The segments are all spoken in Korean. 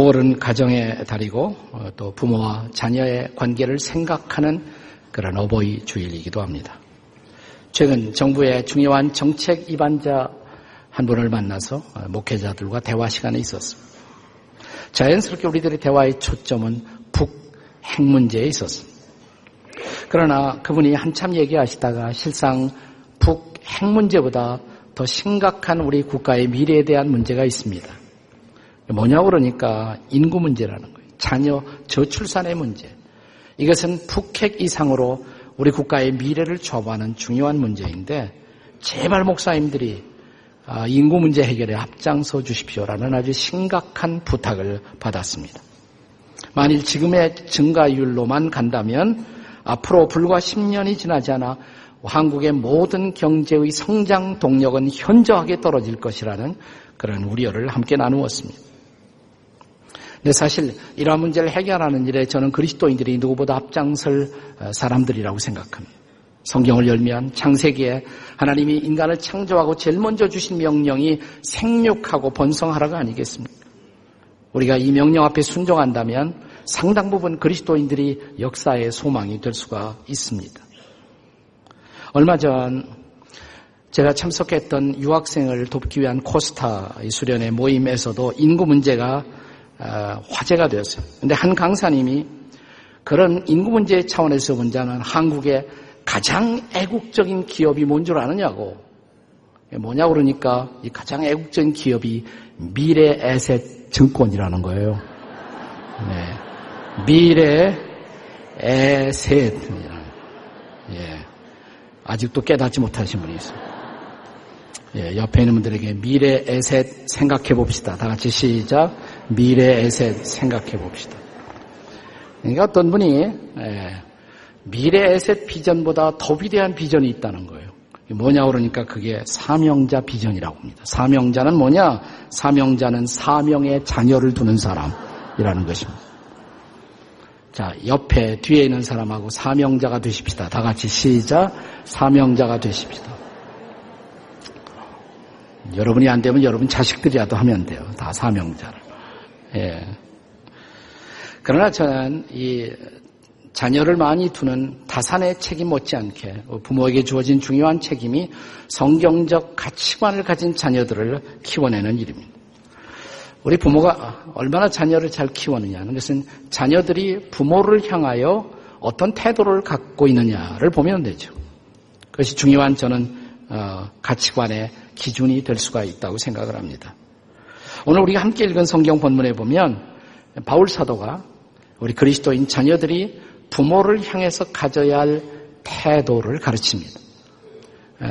5월은 가정의 달이고 어, 또 부모와 자녀의 관계를 생각하는 그런 어버이 주일이기도 합니다. 최근 정부의 중요한 정책 입안자 한 분을 만나서 어, 목회자들과 대화 시간에 있었습니다. 자연스럽게 우리들의 대화의 초점은 북핵 문제에 있었습니다. 그러나 그분이 한참 얘기하시다가 실상 북핵 문제보다 더 심각한 우리 국가의 미래에 대한 문제가 있습니다. 뭐냐고 그러니까 인구 문제라는 거예요. 자녀 저출산의 문제. 이것은 북핵 이상으로 우리 국가의 미래를 좌우하는 중요한 문제인데 제발 목사님들이 아, 인구 문제 해결에 앞장서 주십시오라는 아주 심각한 부탁을 받았습니다. 만일 지금의 증가율로만 간다면 앞으로 불과 10년이 지나지 않아 한국의 모든 경제의 성장 동력은 현저하게 떨어질 것이라는 그런 우려를 함께 나누었습니다. 근데 사실 이러한 문제를 해결하는 일에 저는 그리스도인들이 누구보다 앞장설 어, 사람들이라고 생각합니다. 성경을 열면 창세기에 하나님이 인간을 창조하고 제일 먼저 주신 명령이 생육하고 번성하라가 아니겠습니까? 우리가 이 명령 앞에 순종한다면 상당 부분 그리스도인들이 역사의 소망이 될 수가 있습니다. 얼마 전 제가 참석했던 유학생을 돕기 위한 코스타 수련회 모임에서도 인구 문제가 어, 화제가 되었어요. 근데 한 강사님이 그런 인구 문제 차원에서 본자는 한국의 가장 애국적인 기업이 뭔 줄 아느냐고. 뭐냐 그러니까 이 가장 애국적인 기업이 미래 에셋 증권이라는 거예요. 네. 미래 에셋. 예. 아직도 깨닫지 못하신 분이 있어요. 예, 옆에 있는 분들에게 미래 에셋 생각해 봅시다. 다 같이 시작. 미래 에셋 생각해 봅시다. 그러니까 어떤 분이 예, 미래 에셋 비전보다 더 위대한 비전이 있다는 거예요. 뭐냐 그러니까 그게 사명자 비전이라고 합니다. 사명자는 뭐냐? 사명자는 사명의 자녀를 두는 사람이라는 것입니다. 자, 옆에 뒤에 있는 사람하고 사명자가 되십시다. 다 같이 시작. 사명자가 되십시다. 여러분이 안 되면 여러분 자식들이라도 하면 돼요. 다 사명자를. 예. 그러나 저는 이 자녀를 많이 두는 다산의 책임 못지않게 부모에게 주어진 중요한 책임이 성경적 가치관을 가진 자녀들을 키워내는 일입니다. 우리 부모가 얼마나 자녀를 잘 키웠느냐는 것은 자녀들이 부모를 향하여 어떤 태도를 갖고 있느냐를 보면 되죠. 그것이 중요한 저는 어, 가치관의 기준이 될 수가 있다고 생각을 합니다. 오늘 우리가 함께 읽은 성경 본문에 보면 바울 사도가 우리 그리스도인 자녀들이 부모를 향해서 가져야 할 태도를 가르칩니다.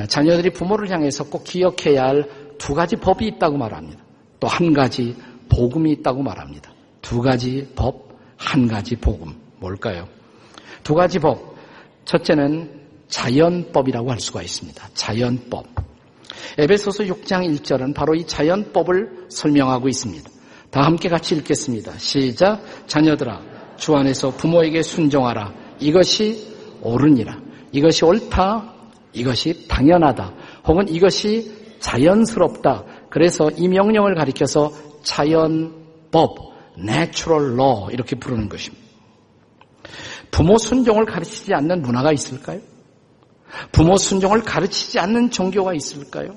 자녀들이 부모를 향해서 꼭 기억해야 할 두 가지 법이 있다고 말합니다. 또 한 가지 복음이 있다고 말합니다. 두 가지 법, 한 가지 복음. 뭘까요? 두 가지 법. 첫째는 자연법이라고 할 수가 있습니다. 자연법. 에베소서 6장 1절은 바로 이 자연법을 설명하고 있습니다. 다 함께 같이 읽겠습니다. 시작. 자녀들아, 주 안에서 부모에게 순종하라. 이것이 옳으니라. 이것이 옳다. 이것이 당연하다. 혹은 이것이 자연스럽다. 그래서 이 명령을 가리켜서 자연법, natural law 이렇게 부르는 것입니다. 부모 순종을 가르치지 않는 문화가 있을까요? 부모 순종을 가르치지 않는 종교가 있을까요?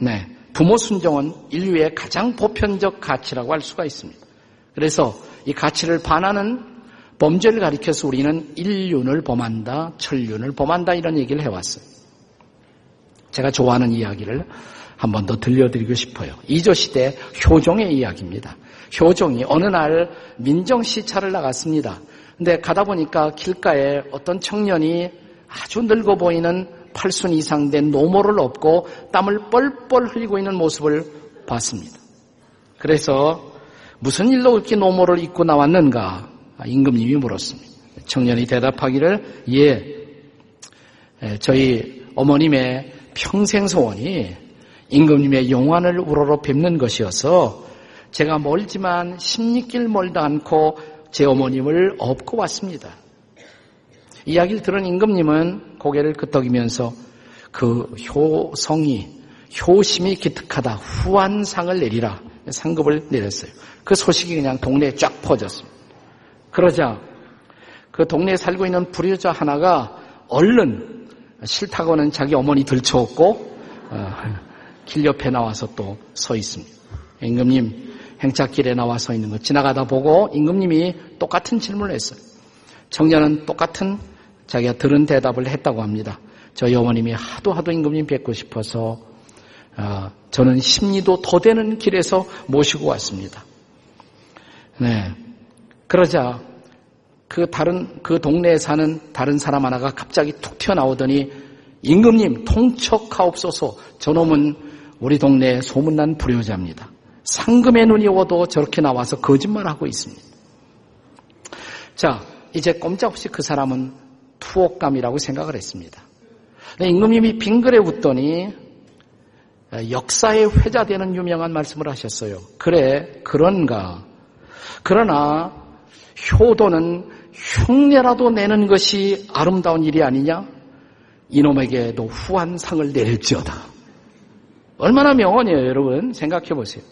네. 부모 순종은 인류의 가장 보편적 가치라고 할 수가 있습니다. 그래서 이 가치를 반하는 범죄를 가리켜서 우리는 인륜을 범한다, 천륜을 범한다 이런 얘기를 해왔어요. 제가 좋아하는 이야기를 한 번 더 들려드리고 싶어요. 이조 시대 효종의 이야기입니다. 효종이 어느 날 민정 시차를 나갔습니다. 근데 가다 보니까 길가에 어떤 청년이 아주 늙어 보이는 팔순 이상 된 노모를 업고 땀을 뻘뻘 흘리고 있는 모습을 봤습니다. 그래서 무슨 일로 이렇게 노모를 입고 나왔는가? 임금님이 물었습니다. 청년이 대답하기를 예, 저희 어머님의 평생 소원이 임금님의 용안을 우러러 뵙는 것이어서 제가 멀지만 십리길 멀다 않고 제 어머님을 업고 왔습니다. 이야기를 들은 임금님은 고개를 끄덕이면서 그 효성이 효심이 기특하다 후한상을 내리라 상급을 내렸어요. 그 소식이 그냥 동네에 쫙 퍼졌습니다. 그러자 그 동네에 살고 있는 불효자 하나가 얼른 싫다고는 자기 어머니 들쳐왔고 어, 길 옆에 나와서 또 서 있습니다. 임금님 행차길에 나와 서 있는 거 지나가다 보고 임금님이 똑같은 질문을 했어요. 청년은 똑같은 자기가 들은 대답을 했다고 합니다. 저희 어머님이 하도 하도 임금님 뵙고 싶어서 어, 저는 심리도 더 되는 길에서 모시고 왔습니다. 네. 그러자 그 다른 그 동네에 사는 다른 사람 하나가 갑자기 툭 튀어나오더니 임금님 통척하옵소서 저놈은 우리 동네 소문난 불효자입니다. 상금의 눈이 오도 저렇게 나와서 거짓말하고 있습니다. 자, 이제 꼼짝없이 그 사람은 투옥감이라고 생각을 했습니다. 임금님이 빙그레 웃더니 역사의 회자되는 유명한 말씀을 하셨어요. 그래, 그런가. 그러나 효도는 흉내라도 내는 것이 아름다운 일이 아니냐? 이놈에게도 후한 상을 내릴지어다. 얼마나 명언이에요, 여러분. 생각해 보세요.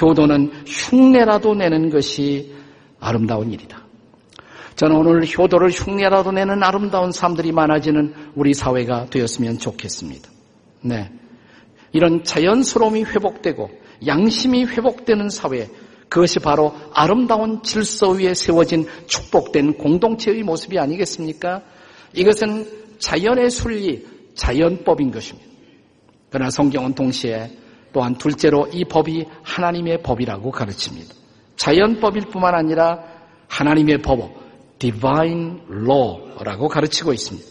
효도는 흉내라도 내는 것이 아름다운 일이다. 저는 오늘 효도를 흉내라도 내는 아름다운 사람들이 많아지는 우리 사회가 되었으면 좋겠습니다. 네. 이런 자연스러움이 회복되고 양심이 회복되는 사회, 그것이 바로 아름다운 질서 위에 세워진 축복된 공동체의 모습이 아니겠습니까? 이것은 자연의 순리, 자연법인 것입니다. 그러나 성경은 동시에 또한 둘째로 이 법이 하나님의 법이라고 가르칩니다. 자연법일 뿐만 아니라 하나님의 법, divine law라고 가르치고 있습니다.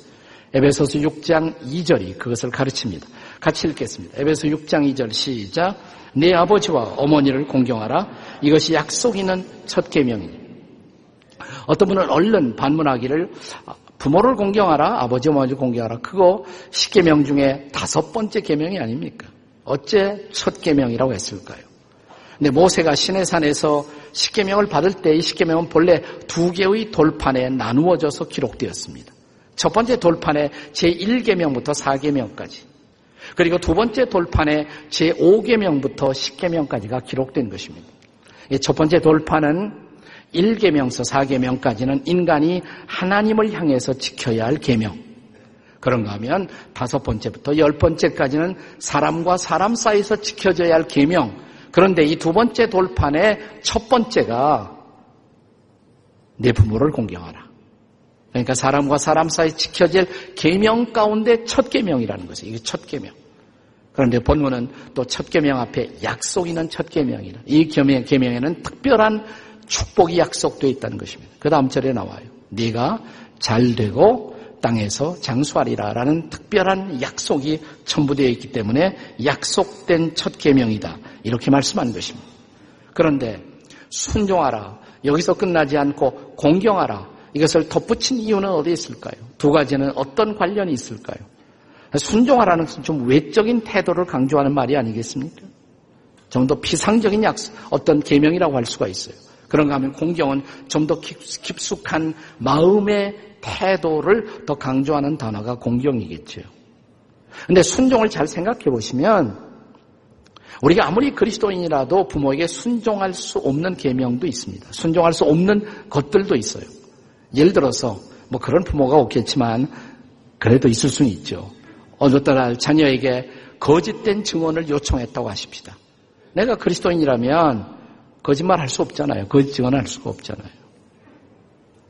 에베소서 6장 2절이 그것을 가르칩니다. 같이 읽겠습니다. 에베소 6장 2절 시작. 내 아버지와 어머니를 공경하라. 이것이 약속 있는 첫 계명이니. 어떤 분은 얼른 반문하기를 부모를 공경하라, 아버지 어머니를 공경하라. 그거 십계명 중에 다섯 번째 계명이 아닙니까? 어째 첫 계명이라고 했을까요? 근데 모세가 시내산에서 십계명을 받을 때 이 십계명은 본래 두 개의 돌판에 나누어져서 기록되었습니다. 첫 번째 돌판에 제1계명부터 4계명까지 그리고 두 번째 돌판에 제5계명부터 10계명까지가 기록된 것입니다. 첫 번째 돌판은 1계명서 4계명까지는 인간이 하나님을 향해서 지켜야 할 계명. 그런가 하면 다섯 번째부터 열 번째까지는 사람과 사람 사이에서 지켜져야 할 계명. 그런데 이 두 번째 돌판의 첫 번째가 내 부모를 공경하라. 그러니까 사람과 사람 사이 지켜질 계명 가운데 첫 계명이라는 것이에요. 이게 첫 계명. 그런데 본문은 또 첫 계명 앞에 약속 있는 첫 계명이라. 이 계명 계명에는 특별한 축복이 약속되어 있다는 것입니다. 그 다음 절에 나와요. 네가 잘 되고 땅에서 장수하리라라는 특별한 약속이 첨부되어 있기 때문에 약속된 첫 계명이다. 이렇게 말씀한 것입니다. 그런데 순종하라. 여기서 끝나지 않고 공경하라. 이것을 덧붙인 이유는 어디에 있을까요? 두 가지는 어떤 관련이 있을까요? 순종하라는 것은 좀 외적인 태도를 강조하는 말이 아니겠습니까? 좀 더 피상적인 약속, 어떤 계명이라고 할 수가 있어요. 그런가 하면 공경은 좀 더 깊숙한 마음의 태도를 더 강조하는 단어가 공경이겠죠. 근데 순종을 잘 생각해 보시면 우리가 아무리 그리스도인이라도 부모에게 순종할 수 없는 계명도 있습니다. 순종할 수 없는 것들도 있어요. 예를 들어서 뭐 그런 부모가 없겠지만 그래도 있을 수는 있죠. 어느 날 자녀에게 거짓된 증언을 요청했다고 하십시다. 내가 그리스도인이라면 거짓말 할 수 없잖아요. 거짓 증언할 수가 없잖아요.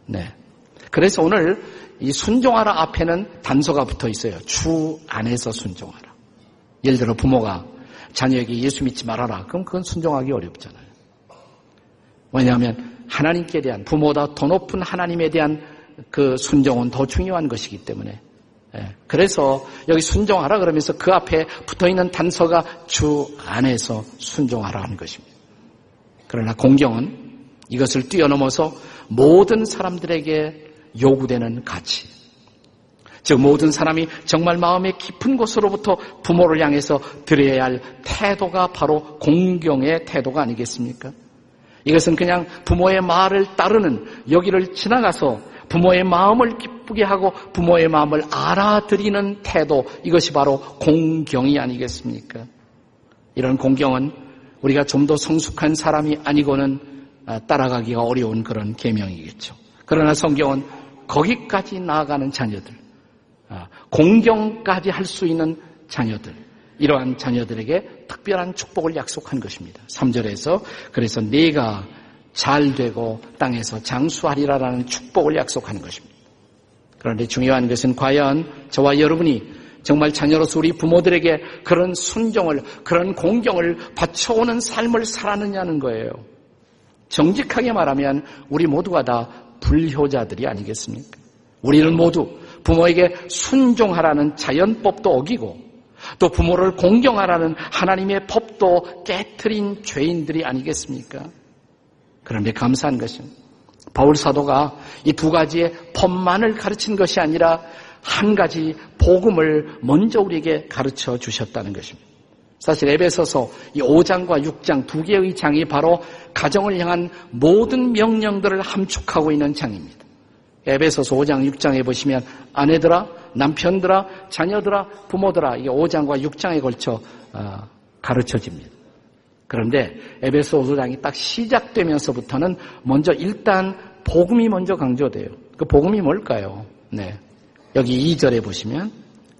네. 그래서 오늘 이 순종하라 앞에는 단서가 붙어 있어요. 주 안에서 순종하라. 예를 들어 부모가 자녀에게 예수 믿지 말아라. 그럼 그건 순종하기 어렵잖아요. 왜냐하면 하나님께 대한 부모보다 더 높은 하나님에 대한 그 순종은 더 중요한 것이기 때문에 예. 그래서 여기 순종하라 그러면서 그 앞에 붙어 있는 단서가 주 안에서 순종하라 하는 것입니다. 그러나 공경은 이것을 뛰어넘어서 모든 사람들에게 요구되는 가치. 즉 모든 사람이 정말 마음의 깊은 곳으로부터 부모를 향해서 드려야 할 태도가 바로 공경의 태도가 아니겠습니까? 이것은 그냥 부모의 말을 따르는 여기를 지나가서 부모의 마음을 기쁘게 하고 부모의 마음을 알아들이는 태도 이것이 바로 공경이 아니겠습니까? 이런 공경은 우리가 좀 더 성숙한 사람이 아니고는 아, 따라가기가 어려운 그런 계명이겠죠. 그러나 성경은 거기까지 나아가는 자녀들, 아, 공경까지 할 수 있는 자녀들, 이러한 자녀들에게 특별한 축복을 약속한 것입니다. 3절에서 그래서 내가 잘 되고 땅에서 장수하리라라는 축복을 약속하는 것입니다. 그런데 중요한 것은 과연 저와 여러분이 정말 자녀로서 우리 부모들에게 그런 순종을, 그런 공경을 바쳐오는 삶을 살았느냐는 거예요. 정직하게 말하면 우리 모두가 다 불효자들이 아니겠습니까? 우리는 모두 부모에게 순종하라는 자연법도 어기고 또 부모를 공경하라는 하나님의 법도 깨뜨린 죄인들이 아니겠습니까? 그런데 감사한 것은 바울 사도가 이 두 가지의 법만을 가르친 것이 아니라 한 가지 복음을 먼저 우리에게 가르쳐 주셨다는 것입니다. 사실 에베소서 이 5장과 6장 두 개의 장이 바로 가정을 향한 모든 명령들을 함축하고 있는 장입니다. 에베소서 5장, 6장에 보시면 아내들아, 남편들아, 자녀들아, 부모들아 이게 5장과 6장에 걸쳐 어, 가르쳐집니다. 그런데 에베소 5장이 딱 시작되면서부터는 먼저 일단 복음이 먼저 강조돼요. 그 복음이 뭘까요? 네. 여기 2절에 보시면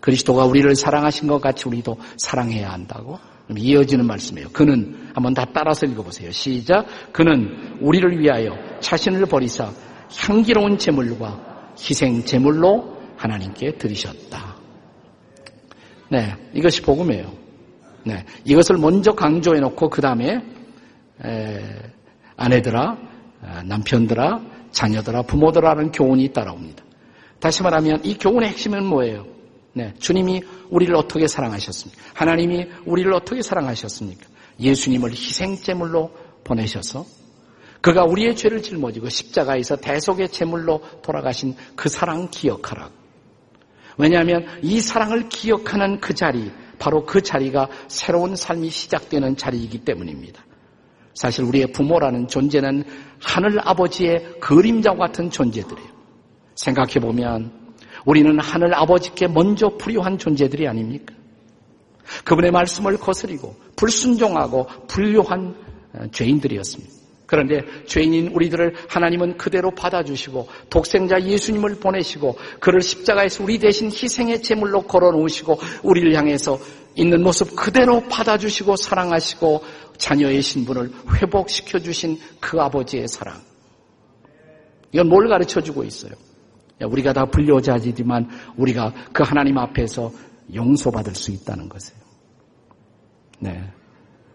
그리스도가 우리를 사랑하신 것 같이 우리도 사랑해야 한다고 이어지는 말씀이에요. 그는 한번 다 따라서 읽어보세요. 시작. 그는 우리를 위하여 자신을 버리사 향기로운 제물과 희생 제물로 하나님께 드리셨다. 네, 이것이 복음이에요. 네, 이것을 먼저 강조해 놓고 그 다음에 아내들아, 남편들아, 자녀들아, 부모들아라는 교훈이 따라옵니다. 다시 말하면 이 교훈의 핵심은 뭐예요? 네, 주님이 우리를 어떻게 사랑하셨습니까? 하나님이 우리를 어떻게 사랑하셨습니까? 예수님을 희생제물로 보내셔서 그가 우리의 죄를 짊어지고 십자가에서 대속의 제물로 돌아가신 그 사랑 기억하라. 왜냐하면 이 사랑을 기억하는 그 자리, 바로 그 자리가 새로운 삶이 시작되는 자리이기 때문입니다. 사실 우리의 부모라는 존재는 하늘 아버지의 그림자와 같은 존재들이에요. 생각해 보면 우리는 하늘 아버지께 먼저 불효한 존재들이 아닙니까? 그분의 말씀을 거스리고 불순종하고 불효한 어, 죄인들이었습니다. 그런데 죄인인 우리들을 하나님은 그대로 받아주시고 독생자 예수님을 보내시고 그를 십자가에서 우리 대신 희생의 제물로 걸어놓으시고 우리를 향해서 있는 모습 그대로 받아주시고 사랑하시고 자녀의 신분을 회복시켜 주신 그 아버지의 사랑. 이건 뭘 가르쳐 주고 있어요? 우리가 다 불효자지만 우리가 그 하나님 앞에서 용서받을 수 있다는 것이에요. 네.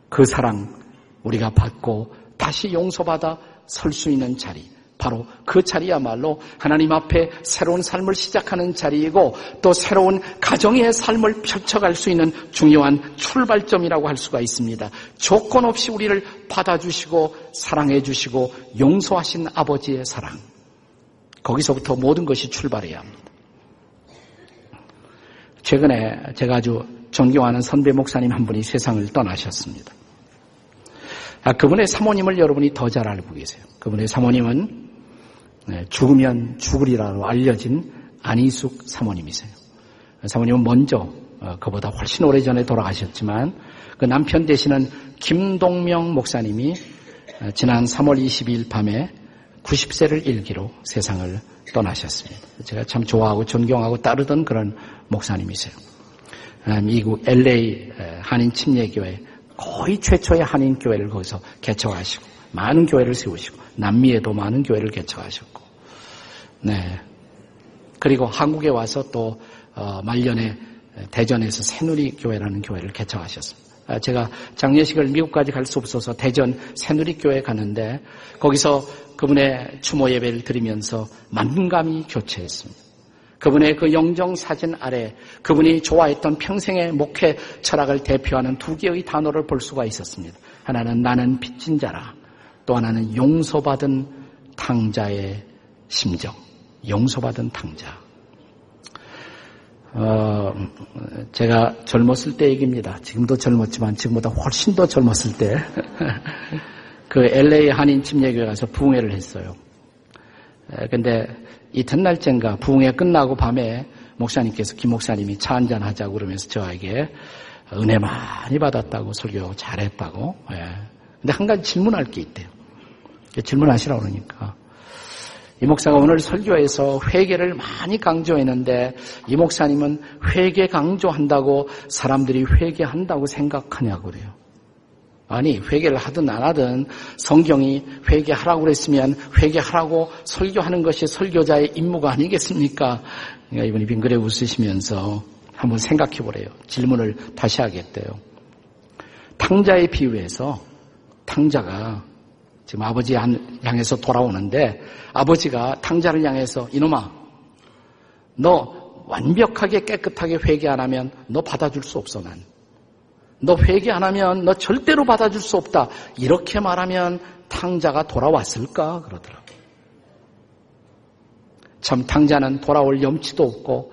그 사랑 우리가 받고 다시 용서받아 설 수 있는 자리. 바로 그 자리야말로 하나님 앞에 새로운 삶을 시작하는 자리이고 또 새로운 가정의 삶을 펼쳐갈 수 있는 중요한 출발점이라고 할 수가 있습니다. 조건 없이 우리를 받아주시고 사랑해주시고 용서하신 아버지의 사랑. 거기서부터 모든 것이 출발해야 합니다. 최근에 제가 아주 존경하는 선배 목사님 한 분이 세상을 떠나셨습니다. 아, 그분의 사모님을 여러분이 더 잘 알고 계세요. 그분의 사모님은 네, 죽으면 죽으리라고 알려진 안희숙 사모님이세요. 사모님은 먼저 어, 그보다 훨씬 오래전에 돌아가셨지만 그 남편 되시는 김동명 목사님이 어, 지난 3월 22일 밤에 90세를 일기로 세상을 떠나셨습니다. 제가 참 좋아하고 존경하고 따르던 그런 목사님이세요. 아, 미국 LA 한인 침례교회 거의 최초의 한인 교회를 거기서 개척하시고 많은 교회를 세우시고 남미에도 많은 교회를 개척하셨고 네 그리고 한국에 와서 또 어, 말년에 대전에서 새누리 교회라는 교회를 개척하셨습니다. 아, 제가 장례식을 미국까지 갈 수 없어서 대전 새누리 교회 갔는데 거기서 그분의 추모 예배를 드리면서 만감이 교체했습니다. 그분의 그 영정 사진 아래 그분이 좋아했던 평생의 목회 철학을 대표하는 두 개의 단어를 볼 수가 있었습니다. 하나는 나는 빚진 자라. 또 하나는 용서받은 탕자의 심정. 용서받은 탕자. 어, 제가 젊었을 때 얘기입니다. 지금도 젊었지만 지금보다 훨씬 더 젊었을 때. 그 LA 한인 침례교회 가서 부흥회를 했어요. 근데 이튿날쯤가 부흥회 끝나고 밤에 목사님께서 김 목사님이 차 한잔 하자고 그러면서 저에게 은혜 많이 받았다고 설교 잘했다고. 예. 근데 한 가지 질문할 게 있대요. 질문하시라고 그러니까. 이 목사가 오늘 설교에서 회개를 많이 강조했는데 이 목사님은 회개 강조한다고 사람들이 회개한다고 생각하냐고 그래요. 아니 회개를 하든 안 하든 성경이 회개하라고 그랬으면 회개하라고 설교하는 것이 설교자의 임무가 아니겠습니까? 그러니까 이분이 빙그레 웃으시면서 한번 생각해 보래요. 질문을 다시 하겠대요. 탕자의 비유에서 탕자가 지금 아버지 향해서 돌아오는데 아버지가 탕자를 향해서 이놈아 너 완벽하게 깨끗하게 회개 안 하면 너 받아줄 수 없어 난. 너 회개 안 하면 너 절대로 받아줄 수 없다. 이렇게 말하면 탕자가 돌아왔을까? 그러더라고. 참 탕자는 돌아올 염치도 없고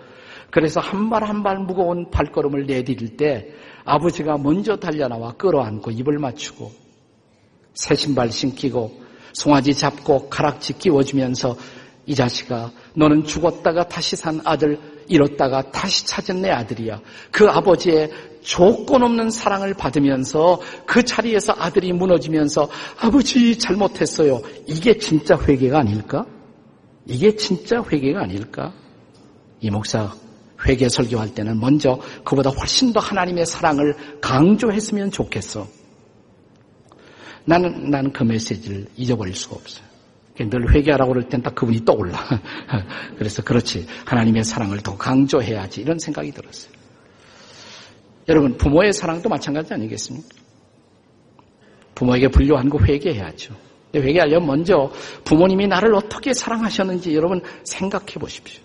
그래서 한 발 한 발 무거운 발걸음을 내디딜 때 아버지가 먼저 달려나와 끌어안고 입을 맞추고 새 신발 신기고 송아지 잡고 가락지 끼워주면서 이 자식아 너는 죽었다가 다시 산 아들 잃었다가 다시 찾은 내 아들이야. 그 아버지의 조건 없는 사랑을 받으면서 그 자리에서 아들이 무너지면서 아버지 잘못했어요. 이게 진짜 회개가 아닐까? 이게 진짜 회개가 아닐까? 이 목사 회개 설교할 때는 먼저 그보다 훨씬 더 하나님의 사랑을 강조했으면 좋겠어. 나는, 나는 그 메시지를 잊어버릴 수가 없어요. 늘 회개하라고 그럴 땐 딱 그분이 떠올라. 그래서 그렇지. 하나님의 사랑을 더 강조해야지. 이런 생각이 들었어요. 여러분, 부모의 사랑도 마찬가지 아니겠습니까? 부모에게 불효한 거 회개해야죠. 회개하려면 먼저 부모님이 나를 어떻게 사랑하셨는지 여러분 생각해 보십시오.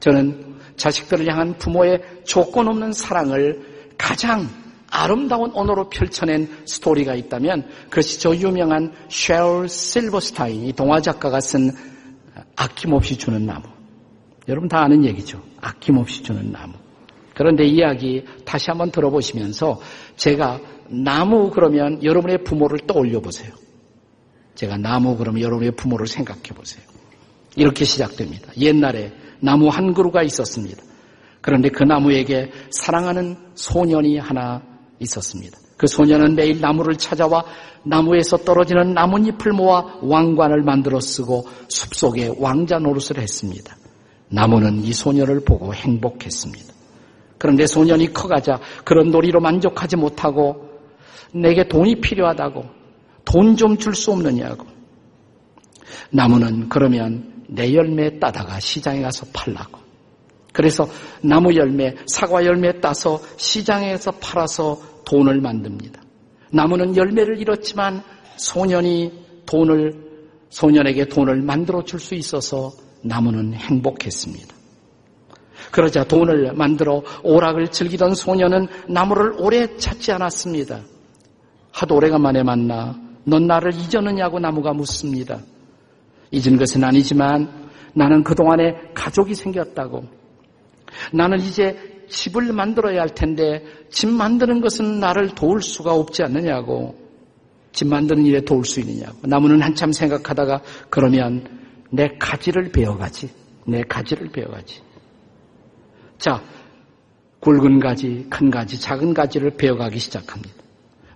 저는 자식들을 향한 부모의 조건 없는 사랑을 가장 아름다운 언어로 펼쳐낸 스토리가 있다면 그것이 저 유명한 쉘 실버스타인 이 동화 작가가 쓴 아낌없이 주는 나무. 여러분 다 아는 얘기죠. 아낌없이 주는 나무. 그런데 이야기 다시 한번 들어보시면서 제가 나무 그러면 여러분의 부모를 떠올려 보세요. 제가 나무 그러면 여러분의 부모를 생각해 보세요. 이렇게 시작됩니다. 옛날에 나무 한 그루가 있었습니다. 그런데 그 나무에게 사랑하는 소년이 하나 있었습니다. 그 소년은 매일 나무를 찾아와 나무에서 떨어지는 나뭇잎을 모아 왕관을 만들어 쓰고 숲속에 왕자 노릇을 했습니다. 나무는 이 소년을 보고 행복했습니다. 그런데 소년이 커가자 그런 놀이로 만족하지 못하고 내게 돈이 필요하다고 돈 좀 줄 수 없느냐고 나무는 그러면 내 열매 따다가 시장에 가서 팔라고 그래서 나무 열매, 사과 열매 따서 시장에서 팔아서 돈을 만듭니다. 나무는 열매를 잃었지만 소년이 돈을, 소년에게 돈을 만들어 줄 수 있어서 나무는 행복했습니다. 그러자 돈을 만들어 오락을 즐기던 소년은 나무를 오래 찾지 않았습니다. 하도 오래간만에 만나 넌 나를 잊었느냐고 나무가 묻습니다. 잊은 것은 아니지만 나는 그동안에 가족이 생겼다고. 나는 이제 집을 만들어야 할 텐데 집 만드는 것은 나를 도울 수가 없지 않느냐고. 집 만드는 일에 도울 수 있느냐고. 나무는 한참 생각하다가 그러면 내 가지를 베어가지. 내 가지를 베어가지. 자, 굵은 가지, 큰 가지, 작은 가지를 베어가기 시작합니다.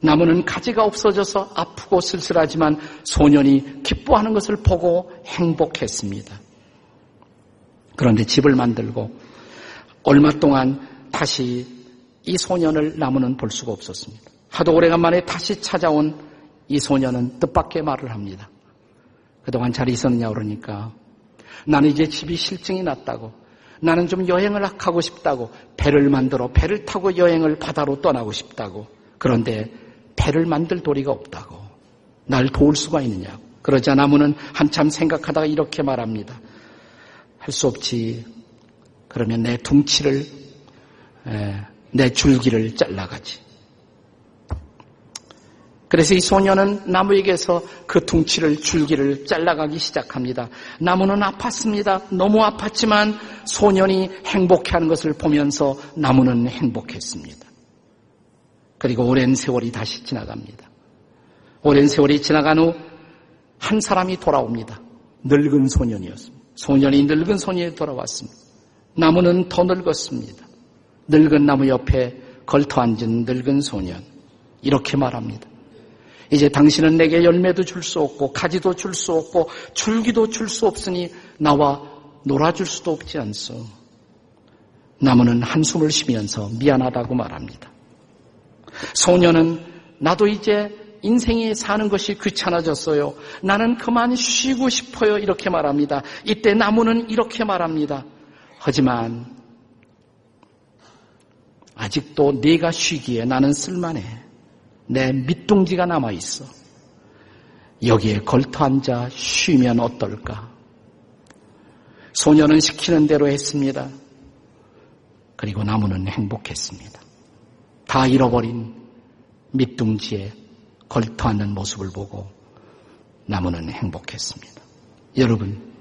나무는 가지가 없어져서 아프고 쓸쓸하지만 소년이 기뻐하는 것을 보고 행복했습니다. 그런데 집을 만들고 얼마 동안 다시 이 소년을 나무는 볼 수가 없었습니다. 하도 오래간만에 다시 찾아온 이 소년은 뜻밖의 말을 합니다. 그동안 잘 있었느냐 그러니까 나는 이제 집이 실증이 났다고 나는 좀 여행을 하고 싶다고 배를 만들어 배를 타고 여행을 바다로 떠나고 싶다고 그런데 배를 만들 도리가 없다고 날 도울 수가 있느냐고 그러자 나무는 한참 생각하다가 이렇게 말합니다. 할 수 없지 그러면 내 둥치를 내 줄기를 잘라가지. 그래서 이 소녀는 나무에게서 그 둥치를 줄기를 잘라가기 시작합니다. 나무는 아팠습니다. 너무 아팠지만 소년이 행복해하는 것을 보면서 나무는 행복했습니다. 그리고 오랜 세월이 다시 지나갑니다. 오랜 세월이 지나간 후 한 사람이 돌아옵니다. 늙은 소년이었습니다. 소년이 늙은 소년이 돌아왔습니다. 나무는 더 늙었습니다. 늙은 나무 옆에 걸터 앉은 늙은 소년 이렇게 말합니다. 이제 당신은 내게 열매도 줄 수 없고 가지도 줄 수 없고 줄기도 줄 수 없으니 나와 놀아줄 수도 없지 않소. 나무는 한숨을 쉬면서 미안하다고 말합니다. 소년은 나도 이제 인생이 사는 것이 귀찮아졌어요. 나는 그만 쉬고 싶어요. 이렇게 말합니다. 이때 나무는 이렇게 말합니다. 하지만 아직도 네가 쉬기에 나는 쓸만해. 내 밑둥지가 남아 있어. 여기에 걸터 앉아 쉬면 어떨까? 소년은 시키는 대로 했습니다. 그리고 나무는 행복했습니다. 다 잃어버린 밑둥지에 걸터 앉는 모습을 보고 나무는 행복했습니다. 여러분,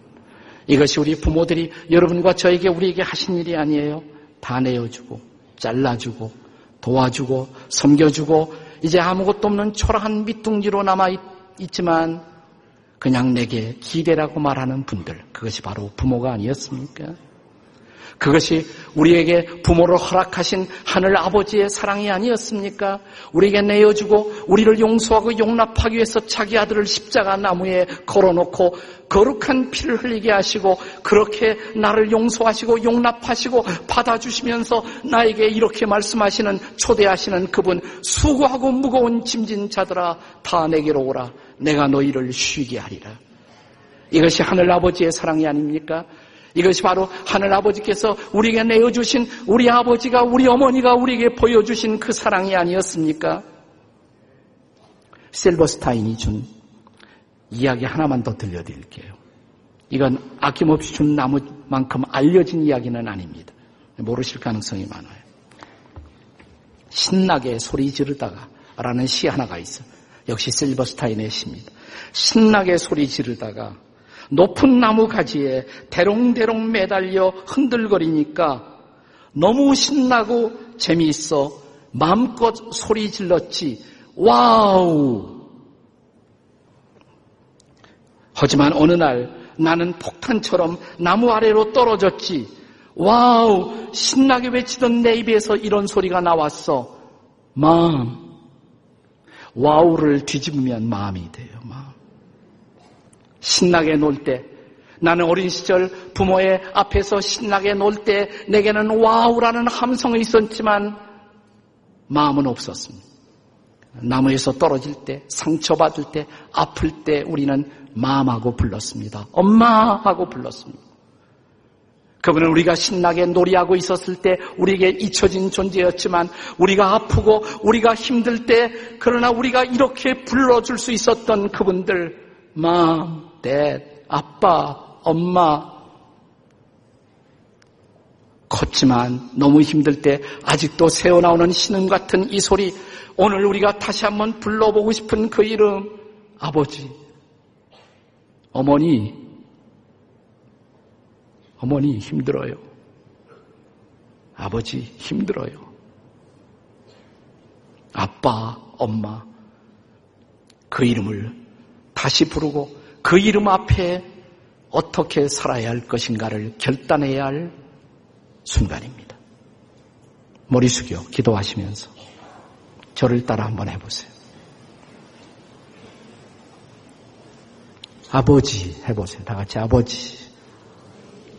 이것이 우리 부모들이 여러분과 저에게 우리에게 하신 일이 아니에요. 다 내어주고, 잘라주고, 도와주고, 섬겨주고, 이제 아무것도 없는 초라한 밑둥지로 남아 있지만, 그냥 내게 기대라고 말하는 분들, 그것이 바로 부모가 아니었습니까? 그것이 우리에게 부모를 허락하신 하늘 아버지의 사랑이 아니었습니까? 우리에게 내어주고 우리를 용서하고 용납하기 위해서 자기 아들을 십자가 나무에 걸어놓고 거룩한 피를 흘리게 하시고 그렇게 나를 용서하시고 용납하시고 받아주시면서 나에게 이렇게 말씀하시는 초대하시는 그분 수고하고 무거운 짐진 자들아 다 내게로 오라 내가 너희를 쉬게 하리라. 이것이 하늘 아버지의 사랑이 아닙니까? 이것이 바로 하늘 아버지께서 우리에게 내어주신 우리 아버지가 우리 어머니가 우리에게 보여주신 그 사랑이 아니었습니까? 셀버스타인이 준 이야기 하나만 더 들려드릴게요. 이건 아낌없이 준 나무만큼 알려진 이야기는 아닙니다. 모르실 가능성이 많아요. 신나게 소리 지르다가 라는 시 하나가 있어. 역시 실버스타인의 시입니다. 신나게 소리 지르다가 높은 나무 가지에 대롱대롱 매달려 흔들거리니까 너무 신나고 재미있어 마음껏 소리 질렀지. Wow! 하지만 어느 날 나는 폭탄처럼 나무 아래로 떨어졌지. Wow! 신나게 외치던 내 입에서 이런 소리가 나왔어. 마음. 와우를 뒤집으면 마음이 돼요, 마음. 신나게 놀 때, 나는 어린 시절 부모의 앞에서 신나게 놀 때 내게는 와우라는 함성이 있었지만 마음은 없었습니다. 나무에서 떨어질 때, 상처받을 때, 아플 때 우리는 마음하고 불렀습니다. 엄마 하고 불렀습니다. 그분은 우리가 신나게 놀이하고 있었을 때 우리에게 잊혀진 존재였지만 우리가 아프고 우리가 힘들 때 그러나 우리가 이렇게 불러줄 수 있었던 그분들 마음, 대 아빠, 엄마 컸지만 너무 힘들 때 아직도 새어나오는 신음 같은 이 소리 오늘 우리가 다시 한번 불러보고 싶은 그 이름 아버지 어머니 어머니 힘들어요. 아버지 힘들어요. 아빠, 엄마, 그 이름을 다시 부르고 그 이름 앞에 어떻게 살아야 할 것인가를 결단해야 할 순간입니다. 머리 숙여 기도하시면서 저를 따라 한번 해보세요. 아버지 해보세요. 다 같이 아버지.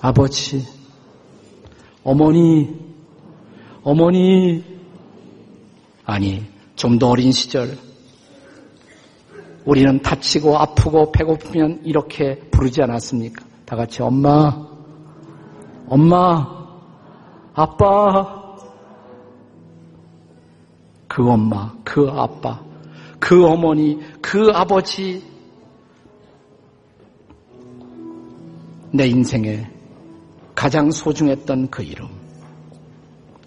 아버지, 어머니, 어머니, 아니, 좀 더 어린 시절, 우리는 다치고 아프고 배고프면 이렇게 부르지 않았습니까? 다 같이 엄마, 엄마, 아빠, 그 엄마, 그 아빠, 그 어머니, 그 아버지, 내 인생에 가장 소중했던 그 이름.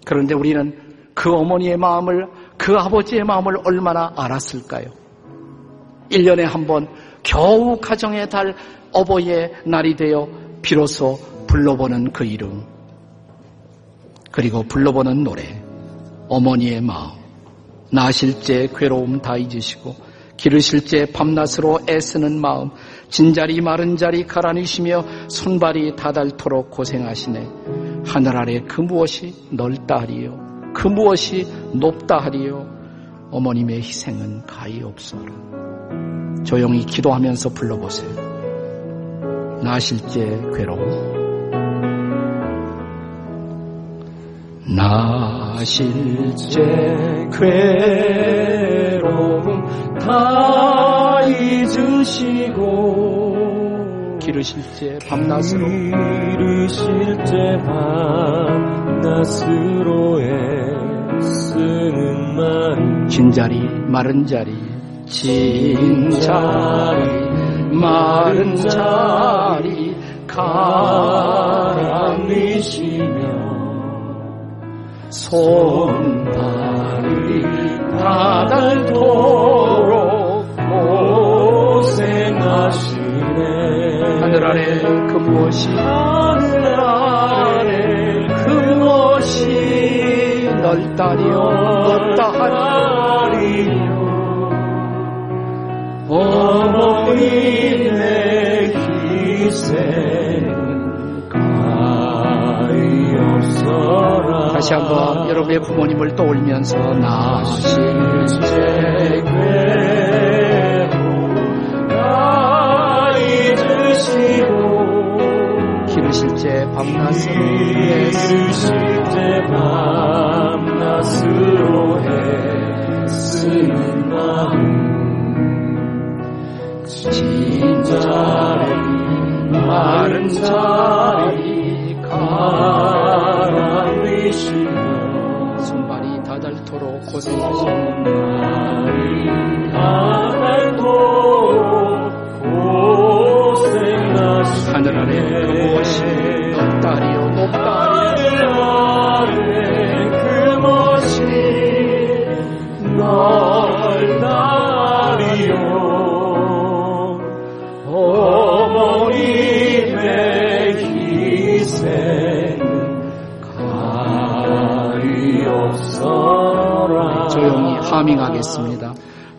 그런데 우리는 그 어머니의 마음을, 그 아버지의 마음을 얼마나 알았을까요? 1년에 한 번 겨우 가정의 달 어버이의 날이 되어 비로소 불러보는 그 이름. 그리고 불러보는 노래. 어머니의 마음. 나실 때 괴로움 다 잊으시고 기르실 때 밤낮으로 애쓰는 마음. 진자리 마른 자리 가라니시며 손발이 다닳도록 고생하시네. 하늘 아래 그 무엇이 넓다리요. 그 무엇이 높다 하리요 어머님의 희생은 가히 없어라. 조용히 기도하면서 불러보세요. 나실제 괴로움. 나실제 괴로움 다 잊으시고 기르실 때 밤낮으로 기르실 때 밤낮으로 애쓰는 마음 진 자리 마른 자리 진 자리 마른 자리 가라미시며 손발이 바닥도록 고생하시네. 하늘 아래 그 무엇이? 하늘 아래 그 무엇이? 넓다리요 넓다 하니 어머님의 희생 가엾어라. 다시 한번 여러분의 부모님을 떠올리면서 나 실제 나 잊으시고 기르실 때 밤낮으로 기르실 때 밤낮으로 애쓰는 마음 마른 자리 가라미시며 손발이 다닳도록 고생하시는 하 조용히 하밍하겠습니다.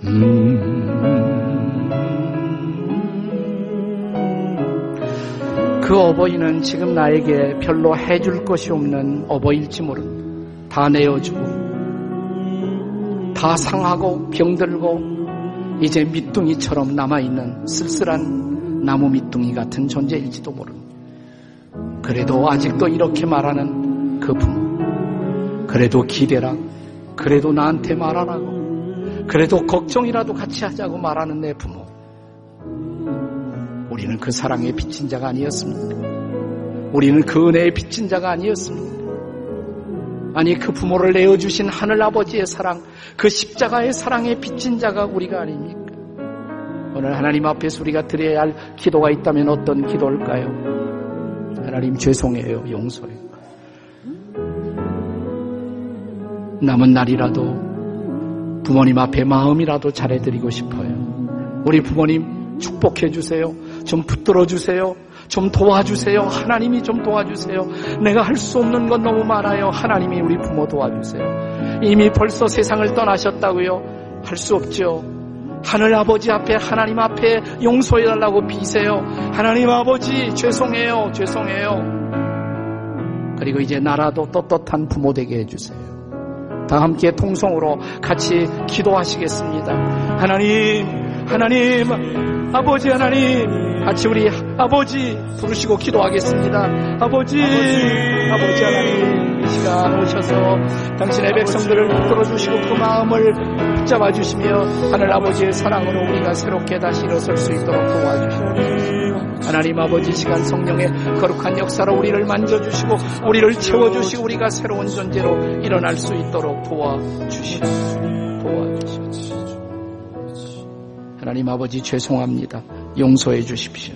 음. 그 어버이는 지금 나에게 별로 해줄 것이 없는 어버이일지 모릅니다. 다 내어주고, 다 상하고 병들고, 이제 밑둥이처럼 남아있는 쓸쓸한 나무 밑둥이 같은 존재일지도 모릅니다. 그래도 아직도 이렇게 말하는 그 부모. 그래도 기대라. 그래도 나한테 말하라고. 그래도 걱정이라도 같이 하자고 말하는 내 부모. 우리는 그 사랑에 빚진 자가 아니었습니까? 우리는 그 은혜에 빚진 자가 아니었습니까? 아니 그 부모를 내어주신 하늘 아버지의 사랑, 그 십자가의 사랑에 빚진 자가 우리가 아닙니까? 오늘 하나님 앞에서 우리가 드려야 할 기도가 있다면 어떤 기도일까요? 하나님 죄송해요, 용서해요. 남은 날이라도 부모님 앞에 마음이라도 잘해드리고 싶어요. 우리 부모님 축복해 주세요. 좀 붙들어 주세요. 좀 도와주세요. 하나님이 좀 도와주세요. 내가 할 수 없는 건 너무 많아요. 하나님이 우리 부모 도와주세요. 이미 벌써 세상을 떠나셨다고요? 할 수 없죠. 하늘 아버지 앞에 하나님 앞에 용서해 달라고 비세요. 하나님 아버지 죄송해요. 죄송해요. 그리고 이제 나라도 떳떳한 부모 되게 해주세요. 다 함께 통성으로 같이 기도하시겠습니다. 하나님, 하나님, 아버지 하나님, 같이 우리 아버지 부르시고 기도하겠습니다. 아버지, 아버지 하나님, 이 시간 오셔서 당신의 백성들을 붙들어 주시고 그 마음을 붙잡아 주시며 하늘 아버지의 사랑으로 우리가 새롭게 다시 일어설 수 있도록 도와주시옵소서. 하나님 아버지 시간 성령의 거룩한 역사로 우리를 만져주시고 우리를 채워주시고 우리가 새로운 존재로 일어날 수 있도록 도와주시옵소서. 도와주시옵소서. 하나님 아버지 죄송합니다. 용서해 주십시오.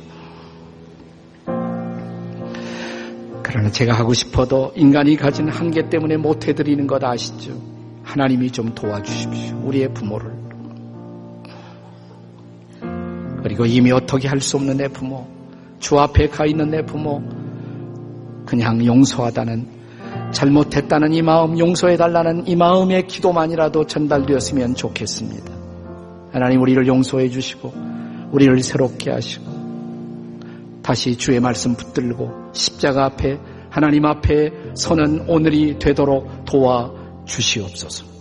그러나 제가 하고 싶어도 인간이 가진 한계 때문에 못 해드리는 것 아시죠? 하나님이 좀 도와주십시오. 우리의 부모를. 그리고 이미 어떻게 할 수 없는 내 부모, 주 앞에 가 있는 내 부모, 그냥 용서하다는, 잘못했다는 이 마음, 용서해달라는 이 마음의 기도만이라도 전달되었으면 좋겠습니다. 하나님 우리를 용서해 주시고, 우리를 새롭게 하시고, 다시 주의 말씀 붙들고, 십자가 앞에, 하나님 앞에 서는 오늘이 되도록 도와 주시옵소서.